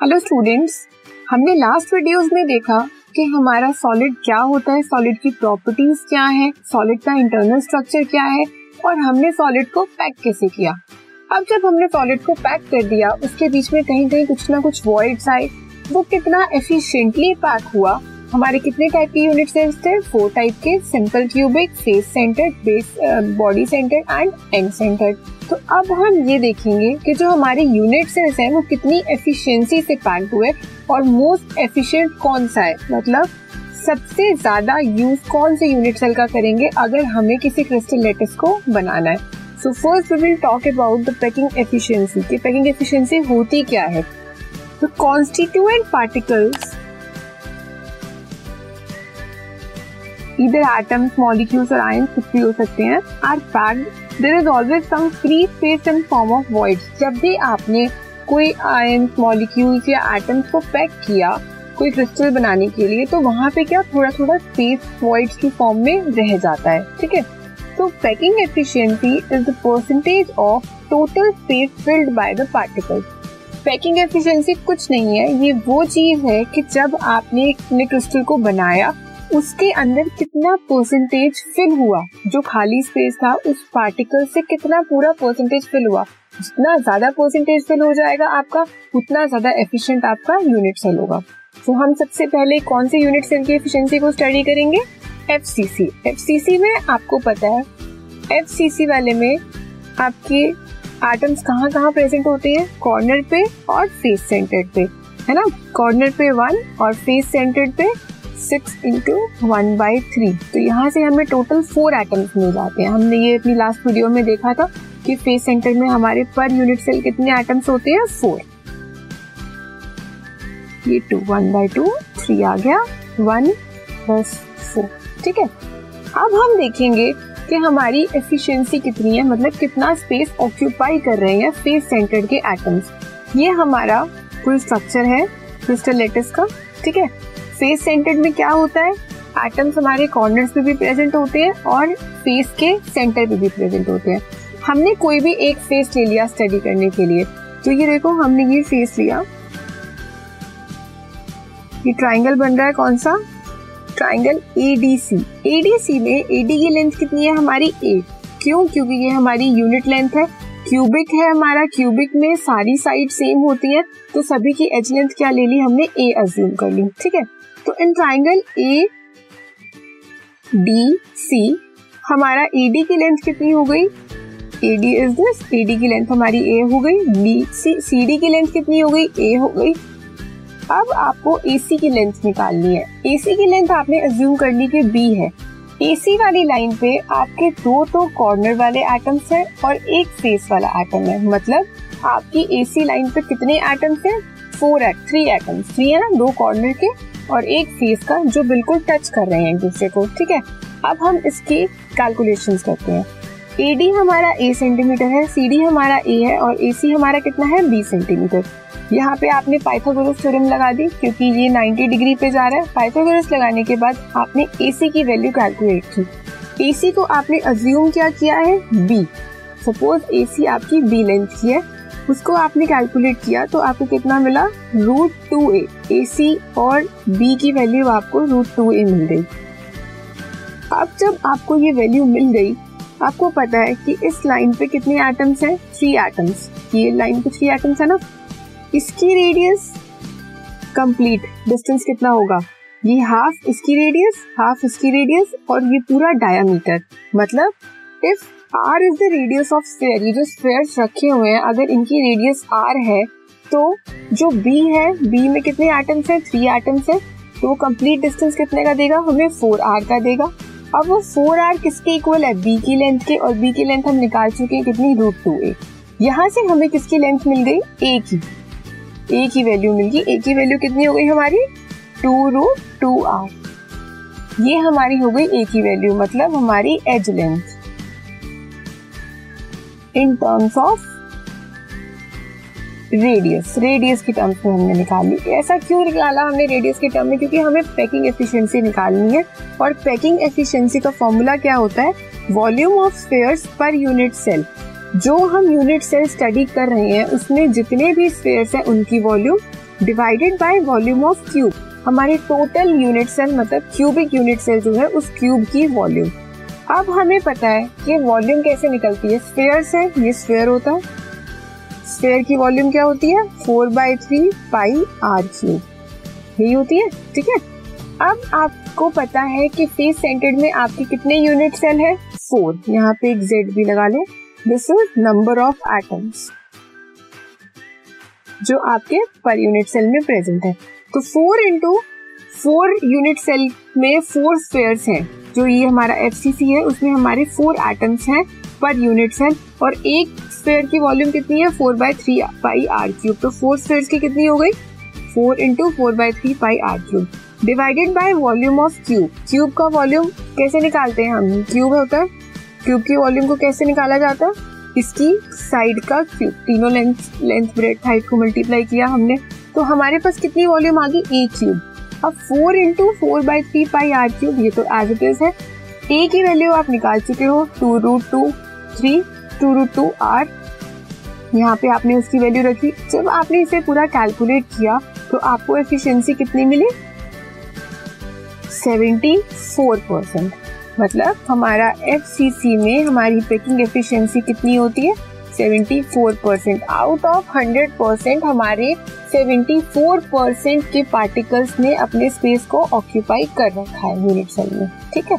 Hello students हमने last videos में देखा कि हमारा सॉलिड क्या होता है सॉलिड की प्रॉपर्टीज़ क्या है सॉलिड का इंटरनल स्ट्रक्चर क्या है, और हमने सॉलिड को पैक कैसे किया। अब जब हमने सॉलिड को पैक कर दिया, उसके बीच में कहीं कहीं कुछ ना कुछ वॉइड्स आए, वो कितना एफिशिएंटली पैक हुआ हमारे कितने टाइप के यूनिट सेल्स थे? फोर टाइप के simple cubic face centred base body centred and end centred तो अब हम ये देखेंगे कि जो हमारे यूनिट सेल्स हैं, वो कितनी एफिशिएंसी से पैक हुए और मोस्ट एफिशिएंट कौन सा है? मतलब सबसे ज़्यादा यूज़ कौन से यूनिट सेल का करेंगे अगर हमें किसी क्रिस्टल लेटिस को बनाना है? So first we will talk about the packing efficiency कि पैकिंग एफिशिएंसी होती क्या है? तो कॉन्स्टिट्यूएंट पार्टिकल्स इधर एटम्स मॉलिक्यूल्स और आयंस कुछ भी हो सकते हैं। Are packed there is always some free space in form of voids जब भी आपने कोई आयंस मॉलिक्यूल्स या एटम्स को पैक किया, कोई क्रिस्टल बनाने के लिए तो वहाँ पे क्या थोड़ा थोड़ा स्पेस वॉइड्स की फॉर्म में रह जाता है, ठीक है? तो packing efficiency is the percentage of total space filled by the particles packing efficiency कुछ नहीं है, ये वो चीज़ है कि जब आपने क्रिस्टल को बनाया उसके अंदर कितना परसेंटेज फिल हुआ? जो खाली स्पेस था, उस पार्टिकल से कितना पूरा परसेंटेज फिल हुआ? जितना ज़्यादा परसेंटेज फिल हो जाएगा आपका, उतना ज़्यादा एफिशिएंट आपका यूनिट सेल होगा। तो हम सबसे पहले कौन से यूनिट सेल की एफिशिएंसी को स्टडी करेंगे? F C C F C C में आपको पता है एफ़ सी सी वाले में आपके एटम्स कहाँ कहाँ प्रेजेंट होते हैं? कॉर्नर पे और फेस सेंटर्ड पे, है ना? कॉर्नर पे वन और फेस सेंटर्ड पे six into one by three तो यहाँ से हमें टोटल फोर एटम्स मिल जाते हैं। हमने ये अपनी लास्ट वीडियो में देखा था कि फेस सेंटर में हमारे पर यूनिट सेल कितने एटम्स होते हैं? फोर ये two one by two three आ गया। वन प्लस फोर ठीक है? अब हम देखेंगे कि हमारी एफिशिएंसी कितनी है मतलब कितना स्पेस ऑक्यूपाई कर रहे हैं फेस सेंटर के एटम्स ये हमारा फुल स्ट्रक्चर है क्रिस्टल लेटिस का। ठीक है? फेस सेंटर्ड में क्या होता है? एटम्स हमारे कॉर्नर्स पे भी प्रेजेंट होते हैं और फेस के सेंटर पे भी प्रेजेंट होते हैं। हमने कोई भी एक फेस ले लिया स्टडी करने के लिए। तो ये देखो, हमने ये फेस लिया। ये ट्राइंगल बन रहा है कौन सा? ट्राइंगल एडीसी एडीसी में एडी की लेंथ कितनी है? हमारी ए क्यों? क्योंकि ये हमारी यूनिट लेंथ है। क्यूबिक है हमारा, क्यूबिक में सारी साइड सेम होती है तो सभी की एज लेंथ क्या ले ली हमने? ए अज्यूम कर ली, ठीक है? तो in triangle A D C हमारा ए डी की लेंथ कितनी हो गई? A D is this A D की लेंथ हमारी ए हो गई डी सी सी डी की लेंथ कितनी हो गई? ए हो गई। अब आपको ए सी की लेंथ निकालनी है। ए सी की लेंथ आपने अज्यूम कर ली कि बी है। ए सी वाली लाइन पे आपके दो तो कॉर्नर वाले एटम्स हैं और एक फेस वाला एटम है। मतलब आपकी एसी लाइन पे कितने एटम्स हैं? Four eight three atoms three है ना? दो कॉर्नर के और एक फेस का जो बिल्कुल टच कर रहे हैं एक दूसरे को। ठीक है? अब हम इसकी कैलकुलेशंस करते हैं। ए डी हमारा ए सेंटीमीटर है सी डी हमारा ए है और ए सी हमारा कितना है? बी सेंटीमीटर यहाँ पे आपने पाइथागोरस थ्योरम लगा दी, क्योंकि ये 90 डिग्री पे जा रहा है। पाइथागोरस लगाने के बाद आपने ए सी की वैल्यू कैलकुलेट की। ए सी को आपने अज्यूम क्या किया है? बी सपोज़ ए सी आपकी बी लेंथ की है। उसको आपने कैलकुलेट किया तो आपको कितना मिला? रूट टू ए ए सी और बी की वैल्यू आपको रूट टू ए मिल गई। अब जब आपको ये वैल्यू मिल गई आपको पता है कि इस लाइन पे कितने एटम्स हैं? थ्री एटम्स ये लाइन पे थ्री एटम्स है ना? इसकी रेडियस कंप्लीट डिस्टेंस कितना होगा? ये हाफ़ इसकी रेडियस हाफ़ इसकी रेडियस और ये पूरा डायामीटर मतलब if R is the radius of sphere ये जो स्फेयर रखे हुए हैं, अगर इनकी रेडियस आर है तो जो बी है बी में कितने एटम्स हैं? थ्री एटम्स हैं. तो वो कंप्लीट डिस्टेंस कितने का देगा? हमें फोर आर का देगा. अब वो फोर आर किसके इक्वल है? बी की लेंथ के और बी की लेंथ हम निकाल चुके हैं कितनी? रूट टू ए यहाँ से हमें किसकी लेंथ मिल गई? ए की। ए की वैल्यू मिल गई। ए की वैल्यू कितनी हो गई हमारी? टू रूट टू आर ये हमारी हो गई ए की वैल्यू मतलब हमारी edge length in terms of radius radius की टर्म्स में हमने निकाली। ऐसा क्यों निकाला हमने रेडियस के टर्म में? क्योंकि हमें पैकिंग एफिशिएंसी निकालनी है और पैकिंग एफिशिएंसी का फॉर्मूला क्या होता है? Volume of spheres per unit cell जो हम यूनिट सेल स्टडी कर रहे हैं, उसमें जितने भी स्पेयर्स हैं, उनकी volume divided by volume of cube हमारे टोटल यूनिट सेल मतलब क्यूबिक यूनिट सेल जो है, उस क्यूब की वॉल्यूम अब हमें पता है कि वॉल्यूम कैसे निकलती है। स्फेयर से ये स्पेयर होता है। स्फेयर की वॉल्यूम क्या होती है? Four by three pi R cube. यही होती है, ठीक है? अब आपको पता है कि फेस सेंटर्ड में आपके कितने यूनिट सेल है? फोर। यहाँ पे एक जेड भी लगा ले। This is number of atoms जो आपके पर यूनिट सेल में प्रेजेंट है। तो four into four unit cell में फोर स्पेयर्स हैं। जो ये हमारा एफसीसी है, उसमें हमारे फोर एटम्स हैं। पर यूनिट सेल और एक स्पेयर की वॉल्यूम कितनी है? Four by three pi R cube तो फोर स्पेयर की कितनी हो गई? Four into four by three pi R cube divided by volume of cube cube का वॉल्यूम कैसे निकालते हैं हम? क्यूब होता है। क्यूब की वॉल्यूम को कैसे निकाला जाता है? इसकी साइड का क्यूब तीनों लेंथ लेंथ ब्रेड हाइट को मल्टीप्लाई किया हमने। तो हमारे पास कितनी वॉल्यूम आ गई? ए क्यूब अब four into four by three pi R cube ये तो एज इट इज़ है। ए की वैल्यू आप निकाल चुके हो। Two root two three two root two R यहाँ पे आपने उसकी वैल्यू रखी। जब आपने इसे पूरा कैलकुलेट किया तो आपको एफिशिएंसी कितनी मिली? 74 परसेंट मतलब हमारा एफसीसी में हमारी पैकिंग एफिशिएंसी कितनी होती है? 74 परसेंट आउट ऑफ़ 100 परसेंट हमारे 74 परसेंट के पार्टिकल्स ने अपने स्पेस को ऑक्यूपाई कर रखा है यूनिट सेल में। ठीक है?